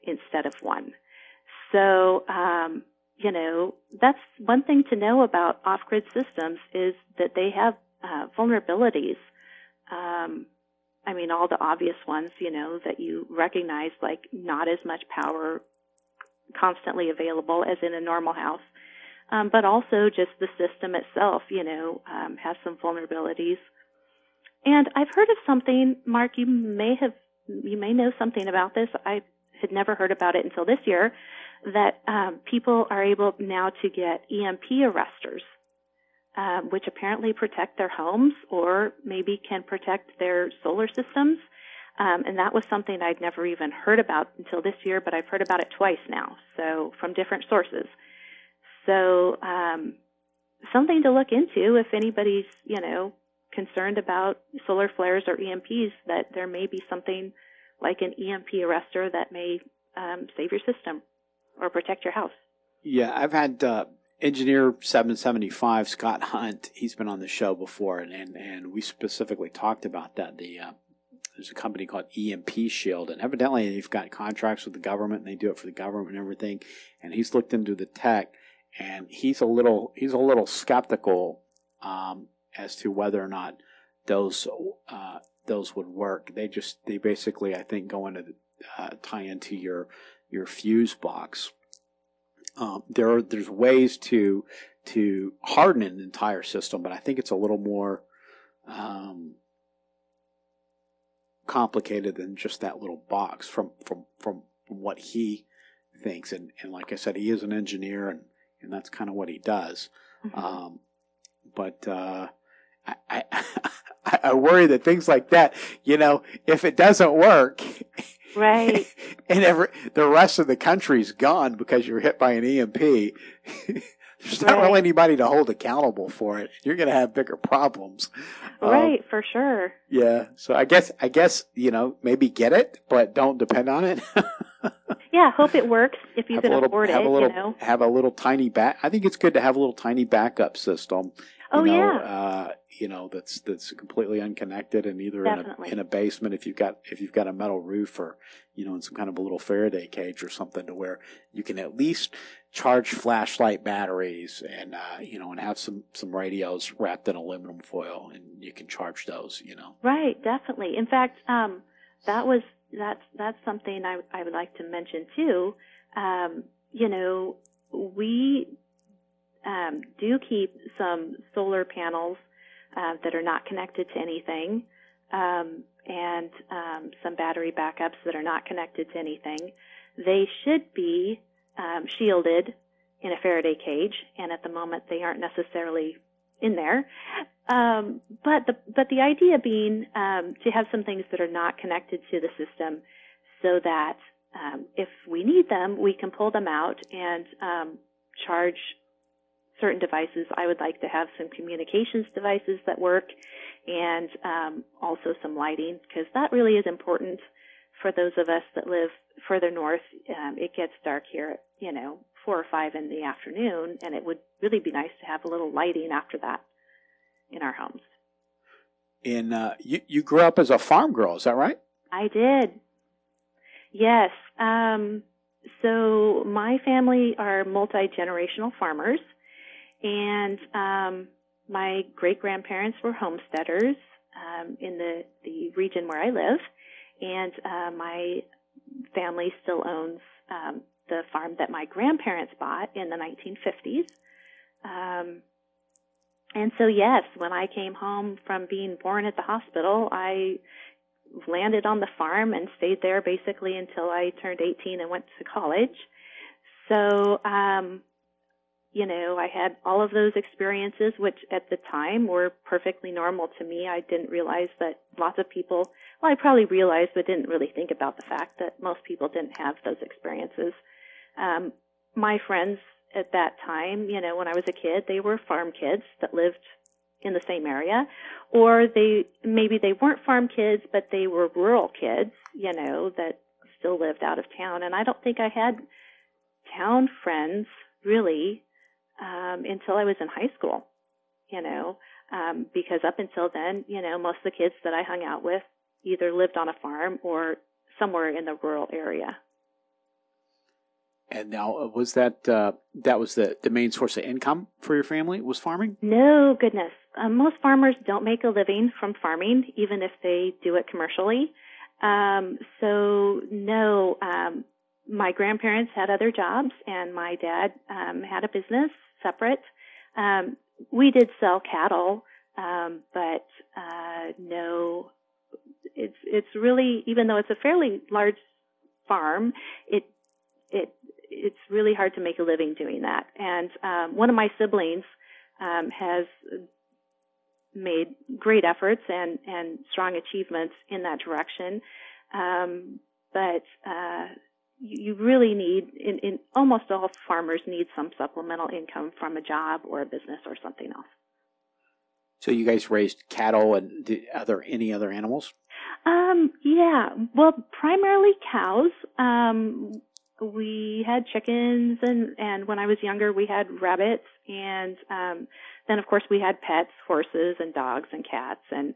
S2: instead of one. So, um, you know, that's one thing to know about off-grid systems is that they have uh, vulnerabilities. Um, I mean, all the obvious ones, you know, that you recognize, like not as much power constantly available as in a normal house. Um, but also just the system itself, you know, um, has some vulnerabilities. And I've heard of something, Mark, you may have, you may know something about this. I had never heard about it until this year, that um, people are able now to get EMP arresters, um, which apparently protect their homes or maybe can protect their solar systems. Um, and that was something I'd never even heard about until this year, but I've heard about it twice now, so from different sources. So um, something to look into if anybody's, you know, concerned about solar flares or EMPs, that there may be something like an EMP arrestor that may um, save your system or protect your house.
S1: Yeah, I've had uh, engineer 775 Scott Hunt. He's been on the show before, and and, and we specifically talked about that. The uh, there's a company called EMP Shield, and evidently they've got contracts with the government, and they do it for the government and everything. And he's looked into the tech, and he's a little he's a little skeptical um, as to whether or not those uh, those would work. They just they basically I think go into uh, tie into your your fuse box. Um, there are there's ways to to harden an entire system, but I think it's a little more um, complicated than just that little box from from from, what he thinks. And and like I said, he is an engineer, and and that's kind of what he does. Mm-hmm. Um, but uh, I, I I worry that things like that, you know, if it doesn't work,
S2: right,
S1: and every, the rest of the country's gone because you're hit by an EMP. There's not right. really anybody to hold accountable for it. You're going to have bigger problems.
S2: Um, right, um, for sure.
S1: Yeah. So I guess I guess you know maybe get it, but don't depend on it.
S2: yeah, hope it works if you have can little, afford
S1: have
S2: it.
S1: A little,
S2: you know,
S1: have a little tiny back. I think it's good to have a little tiny backup system.
S2: Oh
S1: know,
S2: yeah.
S1: Uh, you know that's that's completely unconnected and either in a, in a basement if you've got if you've got a metal roof or you know in some kind of a little Faraday cage or something to where you can at least charge flashlight batteries and uh, you know and have some some radios wrapped in aluminum foil and you can charge those you know.
S2: Right definitely. In fact um, that was that's that's something I, I would like to mention too. Um, you know we um, do keep some solar panels uh, that are not connected to anything, um, and um, some battery backups that are not connected to anything. They should be um, shielded in a Faraday cage, and at the moment they aren't necessarily in there. Um, but the but the idea being um, to have some things that are not connected to the system, so that um, if we need them, we can pull them out and um, charge certain devices. I would like to have some communications devices that work and um, also some lighting because that really is important for those of us that live further north. Um, it gets dark here you know, four or five in the afternoon, and it would really be nice to have a little lighting after that in our homes.
S1: And uh, you, you grew up as a farm girl, is that right?
S2: I did. Yes. Um, so my family are multi generational farmers. And um, my great grandparents were homesteaders um, in the, the region where I live, and uh, my family still owns um, the farm that my grandparents bought in the 1950s. Um, and so, yes, when I came home from being born at the hospital, I landed on the farm and stayed there basically until I turned 18 and went to college. So, um, you know, I had all of those experiences, which at the time were perfectly normal to me. I didn't realize that lots of people, well, I probably realized, but didn't really think about the fact that most people didn't have those experiences. Um, my friends at that time, you know, when I was a kid, they were farm kids that lived in the same area, or they, maybe they weren't farm kids, but they were rural kids, you know, that still lived out of town. And I don't think I had town friends really um, until I was in high school, you know, um, because up until then, you know, most of the kids that I hung out with either lived on a farm or somewhere in the rural area.
S1: And now, uh, was that uh, that was the the main source of income for your family? Was farming?
S2: No, goodness. Um, most farmers don't make a living from farming, even if they do it commercially. Um, so no, um, my grandparents had other jobs, and my dad um, had a business separate. Um, we did sell cattle, um, but uh, no, it's it's really even though it's a fairly large farm, it it it's really hard to make a living doing that. And um, one of my siblings um, has made great efforts and and strong achievements in that direction. Um, but uh, you really need, in, in almost all farmers need some supplemental income from a job or a business or something else.
S1: So you guys raised cattle and there any other animals?
S2: Um, yeah, well, primarily cows. Um, we had chickens and, and when I was younger we had rabbits and, um, then of course we had pets, horses and dogs and cats and,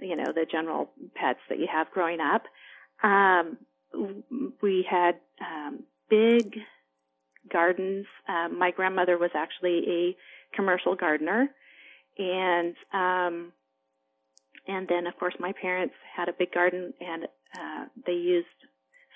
S2: you know, the general pets that you have growing up. Um, we had, um, big gardens. Um, my grandmother was actually a commercial gardener and um, and then of course my parents had a big garden and uh, they used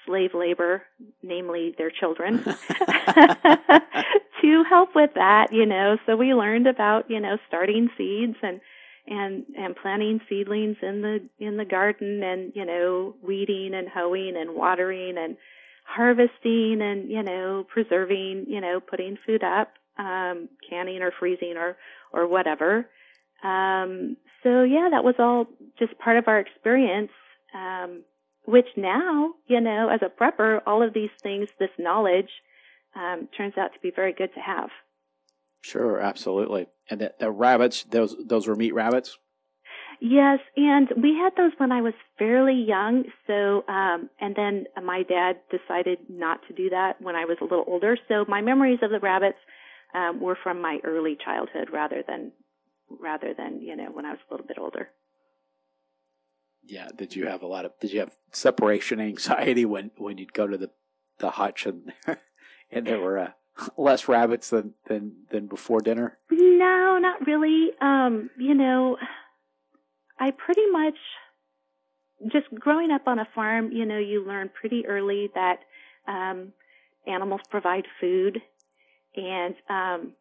S2: slave labor, namely their children, to help with that. You know, so we learned about you know starting seeds and and and planting seedlings in the in the garden and you know weeding and hoeing and watering and harvesting and you know preserving you know putting food up um canning or freezing or or whatever. Um, so yeah, that was all just part of our experience. Um, which now, you know, as a prepper, all of these things, this knowledge, um, turns out to be very good to have.
S1: Sure, absolutely. And the, the rabbits, those those were meat rabbits.
S2: Yes, and we had those when I was fairly young. So, um, and then my dad decided not to do that when I was a little older. So my memories of the rabbits um, were from my early childhood rather than rather than you know when I was a little bit older.
S1: Yeah. Did you have a lot of? Did you have separation anxiety when when you'd go to the the hutch and and there were uh, less rabbits than than than before dinner?
S2: No, not really. Um, you know, I pretty much just growing up on a farm. You know, you learn pretty early that um, animals provide food and um,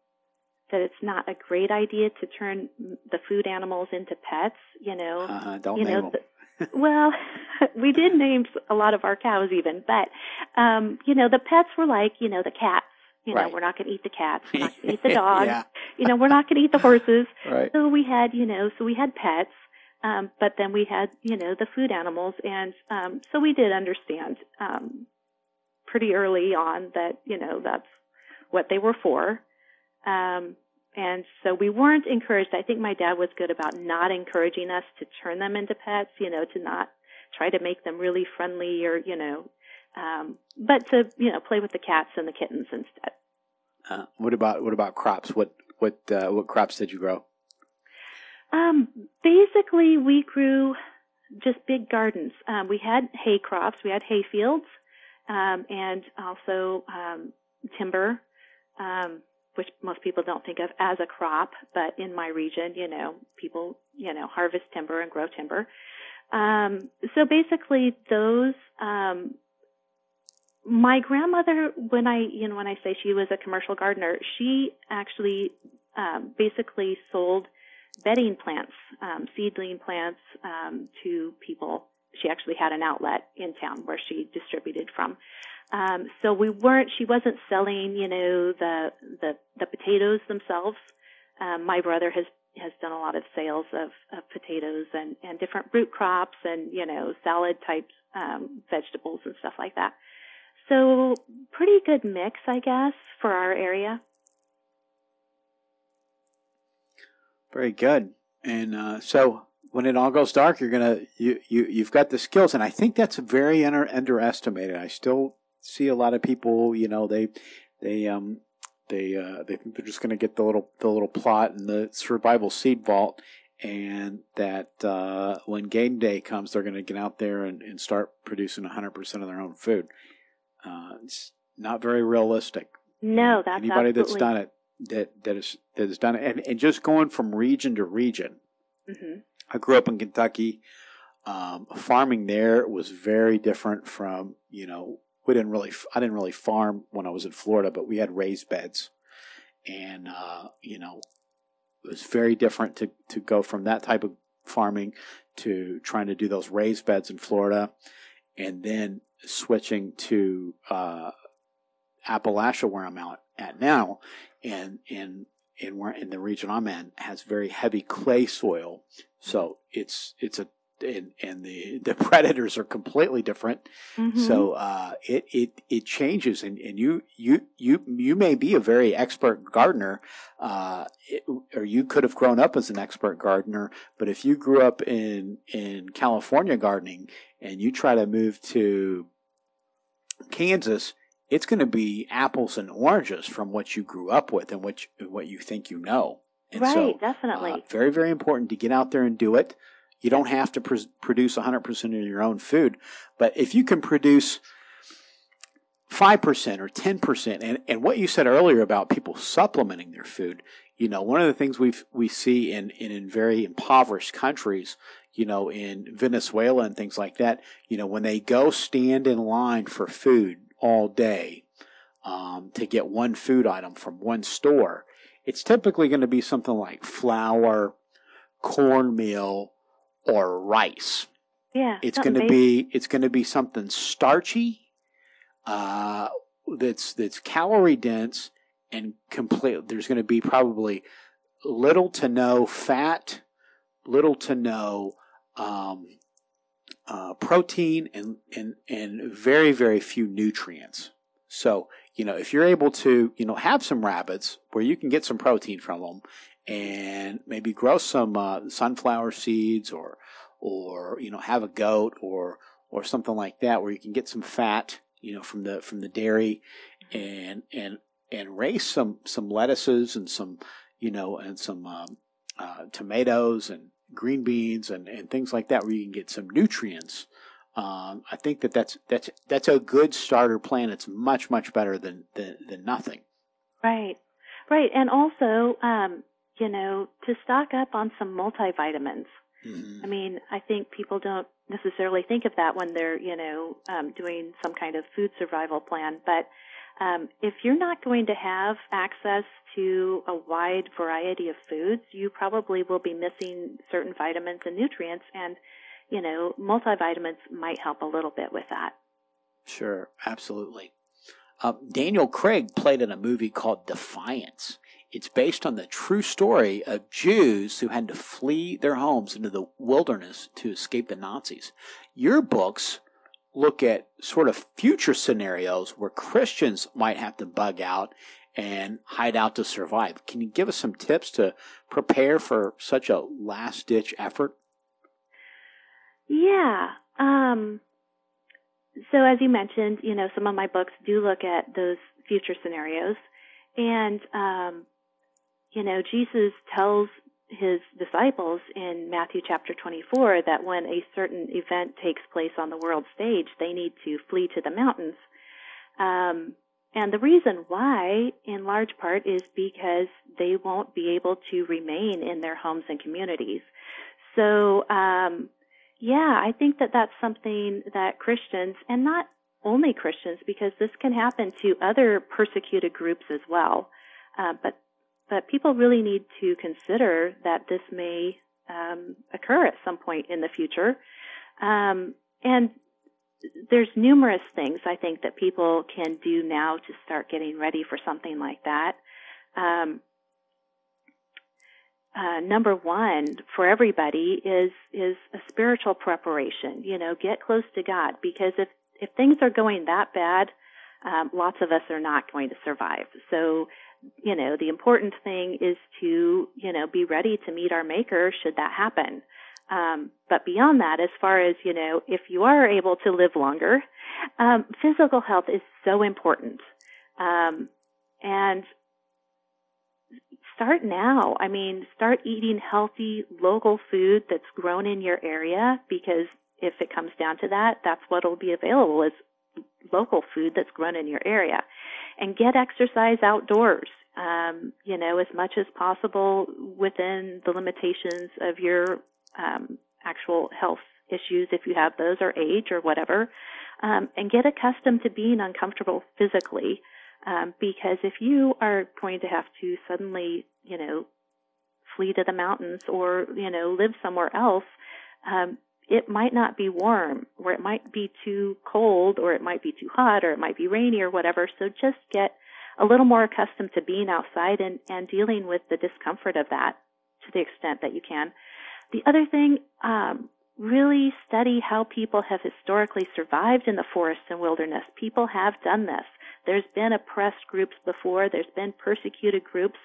S2: that it's not a great idea to turn the food animals into pets. You know,
S1: uh, don't
S2: you
S1: know.
S2: The, well, we did name a lot of our cows even, but um, you know, the pets were like, you know, the cats. You know,
S1: Right.
S2: we're not going to eat the cats. We're not going to eat the dogs.
S1: yeah.
S2: You know, we're not going to eat the horses.
S1: Right.
S2: So we had, you know, so we had pets, um, but then we had, you know, the food animals, and um, so we did understand um, pretty early on that, you know, that's what they were for. Um, and so we weren't encouraged. I think my dad was good about not encouraging us to turn them into pets, you know, to not try to make them really friendly or, you know, um, but to, you know, play with the cats and the kittens instead.
S1: Uh, what about what about crops? What what uh, what crops did you grow?
S2: Um, basically, we grew just big gardens. Um, we had hay crops, we had hay fields, um, and also um, timber, um, which most people don't think of as a crop, but in my region, you know, people, you know, harvest timber and grow timber. Um, so basically, those. Um, my grandmother, when I, you know, when I say she was a commercial gardener, she actually um, basically sold bedding plants, um, seedling plants um, to people. She actually had an outlet in town where she distributed from. Um, so we weren't. She wasn't selling, you know, the the, the potatoes themselves. Um, my brother has has done a lot of sales of, of potatoes and and different root crops and you know salad type um, vegetables and stuff like that. So pretty good mix, I guess, for our area.
S1: Very good. And uh, so when it all goes dark, you're gonna you you you've got the skills, and I think that's very under, underestimated. I still see a lot of people, you know, they they um they uh, they think they're just gonna get the little the little plot and the survival seed vault, and that uh, when game day comes, they're gonna get out there and, and start producing 100 percent of their own food. Uh, it's not very realistic.
S2: No, that's
S1: anybody
S2: absolutely.
S1: that's done it that that is that has done it, and, and just going from region to region.
S2: hmm
S1: I grew up in Kentucky. Um, farming there was very different from you know we didn't really I didn't really farm when I was in Florida, but we had raised beds, and uh, you know it was very different to to go from that type of farming to trying to do those raised beds in Florida, and then switching to uh, Appalachia, where I'm out at now, and in in where in the region I'm in has very heavy clay soil, so it's it's a and, and the the predators are completely different. Mm-hmm. So uh, it it it changes, and, and you you you you may be a very expert gardener, uh, it, or you could have grown up as an expert gardener. But if you grew up in in California gardening and you try to move to Kansas, it's going to be apples and oranges from what you grew up with and what you, what you think you know. And
S2: right,
S1: so,
S2: definitely. Uh,
S1: very, very important to get out there and do it. You don't have to pr- produce 100% of your own food, but if you can produce 5% or 10%, and, and what you said earlier about people supplementing their food, you know, one of the things we we see in, in, in very impoverished countries, you know, in Venezuela and things like that, you know, when they go stand in line for food, all day um, to get one food item from one store, it's typically going to be something like flour, cornmeal, or rice.
S2: Yeah,
S1: it's going to be it's going to be something starchy, uh, that's that's calorie dense and complete. There's going to be probably little to no fat, little to no um, uh, protein and, and, and very, very few nutrients. So, you know, if you're able to, you know, have some rabbits where you can get some protein from them and maybe grow some uh, sunflower seeds or, or, you know, have a goat or, or something like that where you can get some fat, you know, from the, from the dairy and, and, and raise some, some lettuces and some, you know, and some, um, uh, tomatoes and, green beans and, and things like that where you can get some nutrients. Um, I think that that's that's that's a good starter plan. It's much much better than than, than nothing.
S2: Right, right, and also um, you know to stock up on some multivitamins. Mm-hmm. I mean, I think people don't necessarily think of that when they're you know um, doing some kind of food survival plan, but um, if you're not going to have access to a wide variety of foods, you probably will be missing certain vitamins and nutrients, and you know, multivitamins might help a little bit with that.
S1: Sure, absolutely. Uh, Daniel Craig played in a movie called Defiance. It's based on the true story of Jews who had to flee their homes into the wilderness to escape the Nazis. Your books look at sort of future scenarios where Christians might have to bug out and hide out to survive. Can you give us some tips to prepare for such a last ditch effort?
S2: Yeah. Um, so as you mentioned, you know, some of my books do look at those future scenarios. And, um, you know, Jesus tells his disciples in Matthew chapter 24 that when a certain event takes place on the world stage, they need to flee to the mountains. Um, and the reason why, in large part, is because they won't be able to remain in their homes and communities. So, um, yeah, I think that that's something that Christians, and not only Christians, because this can happen to other persecuted groups as well, uh, but but people really need to consider that this may um, occur at some point in the future. Um, and there's numerous things I think that people can do now to start getting ready for something like that. Um, uh, number one for everybody is is a spiritual preparation. You know, get close to God because if if things are going that bad, um, lots of us are not going to survive. So, you know, the important thing is to you know be ready to meet our Maker should that happen. Um, but beyond that, as far as, you know, if you are able to live longer, um, physical health is so important. Um, and start now. I mean, start eating healthy local food that's grown in your area because if it comes down to that, that's what will be available is local food that's grown in your area. And get exercise outdoors. Um, you know, as much as possible within the limitations of your um, actual health issues if you have those or age or whatever, um, and get accustomed to being uncomfortable physically. Um, because if you are going to have to suddenly, you know, flee to the mountains or, you know, live somewhere else, um, it might not be warm, or it might be too cold, or it might be too hot, or it might be rainy, or whatever. So just get a little more accustomed to being outside and, and dealing with the discomfort of that to the extent that you can. The other thing, um, really study how people have historically survived in the forest and wilderness. People have done this. There's been oppressed groups before. There's been persecuted groups.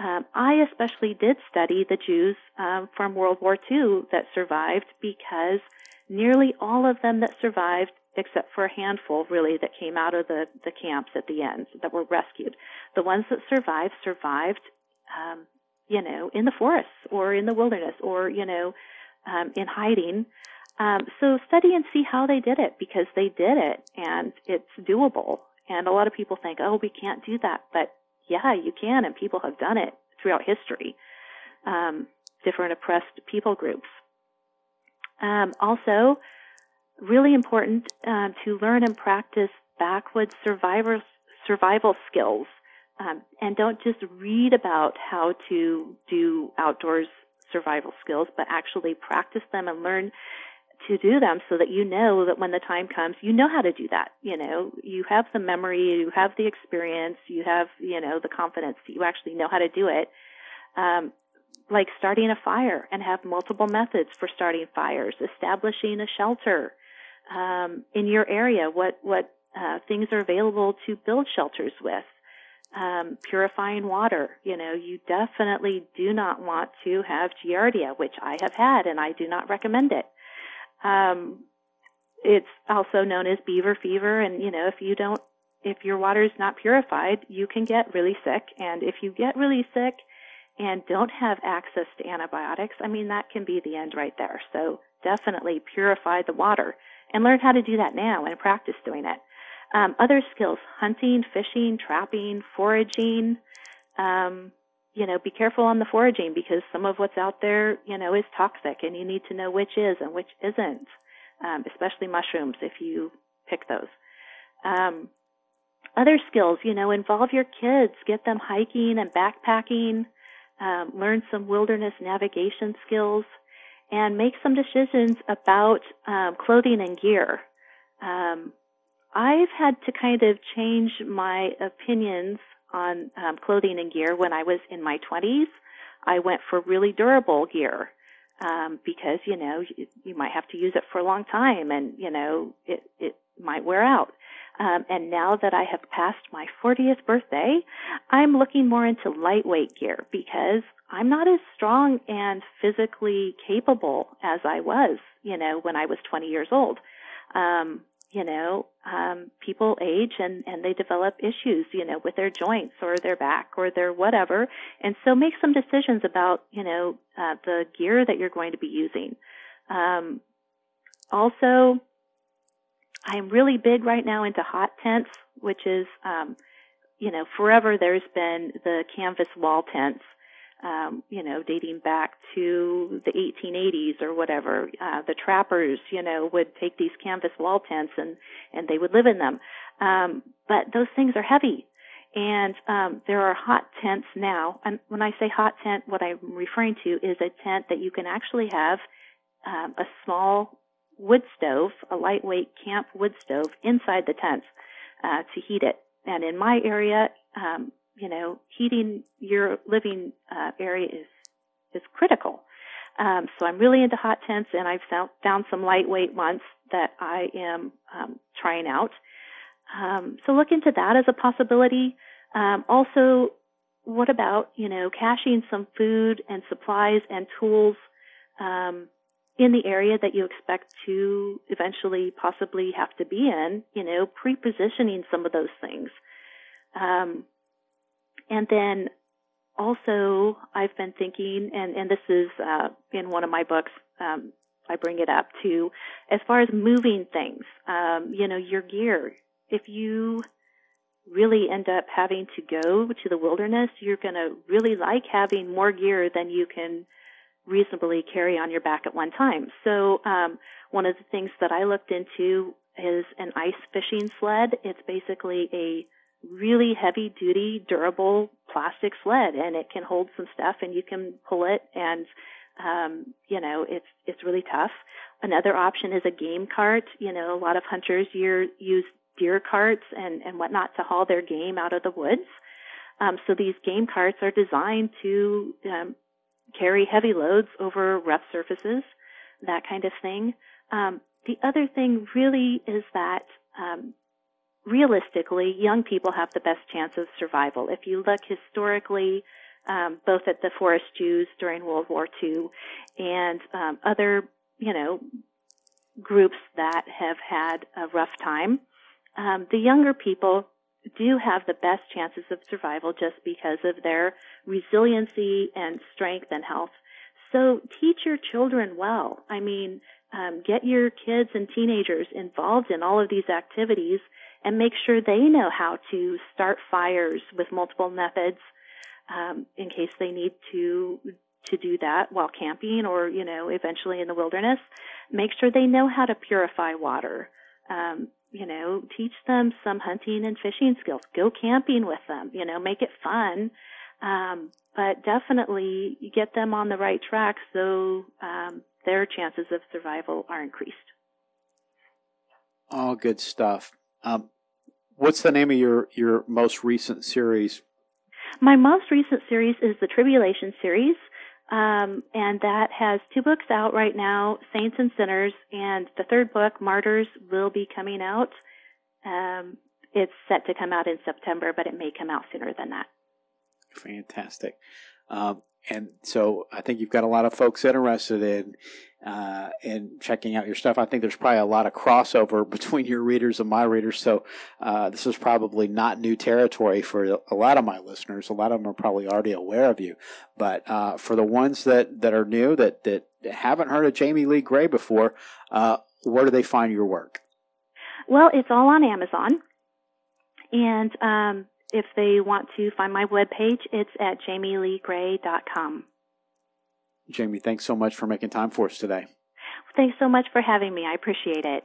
S2: Um, I especially did study the Jews um, from World War II that survived because nearly all of them that survived, except for a handful really that came out of the, the camps at the end that were rescued, the ones that survived survived, um, you know, in the forests or in the wilderness or, you know, um, in hiding. Um, so study and see how they did it because they did it and it's doable. And a lot of people think, oh, we can't do that. But yeah, you can, and people have done it throughout history. Um, different oppressed people groups. Um, also, really important um, to learn and practice backwoods survival skills. Um, and don't just read about how to do outdoors survival skills, but actually practice them and learn to do them so that you know that when the time comes, you know how to do that. You know, you have the memory, you have the experience, you have, you know, the confidence that you actually know how to do it. Um, like starting a fire and have multiple methods for starting fires, establishing a shelter um, in your area, what what uh, things are available to build shelters with, um, purifying water. You know, you definitely do not want to have giardia, which I have had, and I do not recommend it. Um, it's also known as beaver fever, and you know, if you don't, if your water is not purified, you can get really sick. And if you get really sick and don't have access to antibiotics, I mean, that can be the end right there. So definitely purify the water and learn how to do that now and practice doing it. Um, other skills, hunting, fishing, trapping, foraging, um, you know, be careful on the foraging because some of what's out there, you know, is toxic and you need to know which is and which isn't, um, especially mushrooms if you pick those. Um, other skills, you know, involve your kids, get them hiking and backpacking, um, learn some wilderness navigation skills, and make some decisions about um, clothing and gear. Um, I've had to kind of change my opinions on um, clothing and gear when I was in my 20s. I went for really durable gear um, because you know you, you might have to use it for a long time, and you know it it might wear out. Um, and now that I have passed my 40th birthday, I'm looking more into lightweight gear because I'm not as strong and physically capable as I was, you know, when I was 20 years old. Um, you know, um, people age and, and they develop issues, you know, with their joints or their back or their whatever. And so make some decisions about, you know, uh, the gear that you're going to be using. Um, also, I'm really big right now into hot tents, which is, um, you know, forever there's been the canvas wall tents um, you know, dating back to the 1880s or whatever. Uh, the trappers, you know, would take these canvas wall tents and, and they would live in them. Um, but those things are heavy. And um, there are hot tents now. And when I say hot tent, what I'm referring to is a tent that you can actually have um, a small wood stove, a lightweight camp wood stove inside the tent uh, to heat it. And in my area, um, you know, heating your living uh, area is is critical. Um, so I'm really into hot tents, and I've found, some lightweight ones that I am um, trying out. Um, so look into that as a possibility. Um, also, what about you know caching some food and supplies and tools um, in the area that you expect to eventually possibly have to be in? You know, pre-positioning some of those things. And then also, I've been thinking, and, and this is uh, in one of my books, um, I bring it up too, as far as moving things, um, you know, your gear. If you really end up having to go to the wilderness, you're going to really like having more gear than you can reasonably carry on your back at one time. So, um, one of the things that I looked into is an ice fishing sled. It's basically a really heavy duty, durable plastic sled and it can hold some stuff and you can pull it and um, you know, it's it's really tough. Another option is a game cart. You know, a lot of hunters use deer carts and and whatnot to haul their game out of the woods. Um, so these game carts are designed to um, carry heavy loads over rough surfaces, that kind of thing. Um, the other thing really is that um, realistically, young people have the best chance of survival. If you look historically, um, both at the Forest Jews during World War II and um, other, you know, groups that have had a rough time, um, the younger people do have the best chances of survival just because of their resiliency and strength and health. So teach your children well. I mean, um, get your kids and teenagers involved in all of these activities and make sure they know how to start fires with multiple methods um, in case they need to to do that while camping or you know eventually in the wilderness. Make sure they know how to purify water. Um, you know, teach them some hunting and fishing skills. Go camping with them. You know, make it fun. Um, but definitely get them on the right track so um, their chances of survival are increased.
S1: All good stuff. Um, what's the name of your, your most recent series?
S2: My most recent series is the Tribulation series, um, and that has two books out right now, Saints and Sinners, and the third book, Martyrs, will be coming out. Um, it's set to come out in September, but it may come out sooner than that.
S1: Fantastic. Um, and so I think you've got a lot of folks interested in uh, in checking out your stuff. I think there's probably a lot of crossover between your readers and my readers. So uh, this is probably not new territory for a lot of my listeners. A lot of them are probably already aware of you, but uh, for the ones that that are new that that haven't heard of Jamie Lee Grey before, uh, where do they find your work?
S2: Well, it's all on Amazon, and um, if they want to find my webpage, it's at jamieleegrey.com.
S1: Jamie, thanks so much for making time for us today.
S2: Thanks so much for having me. I appreciate it.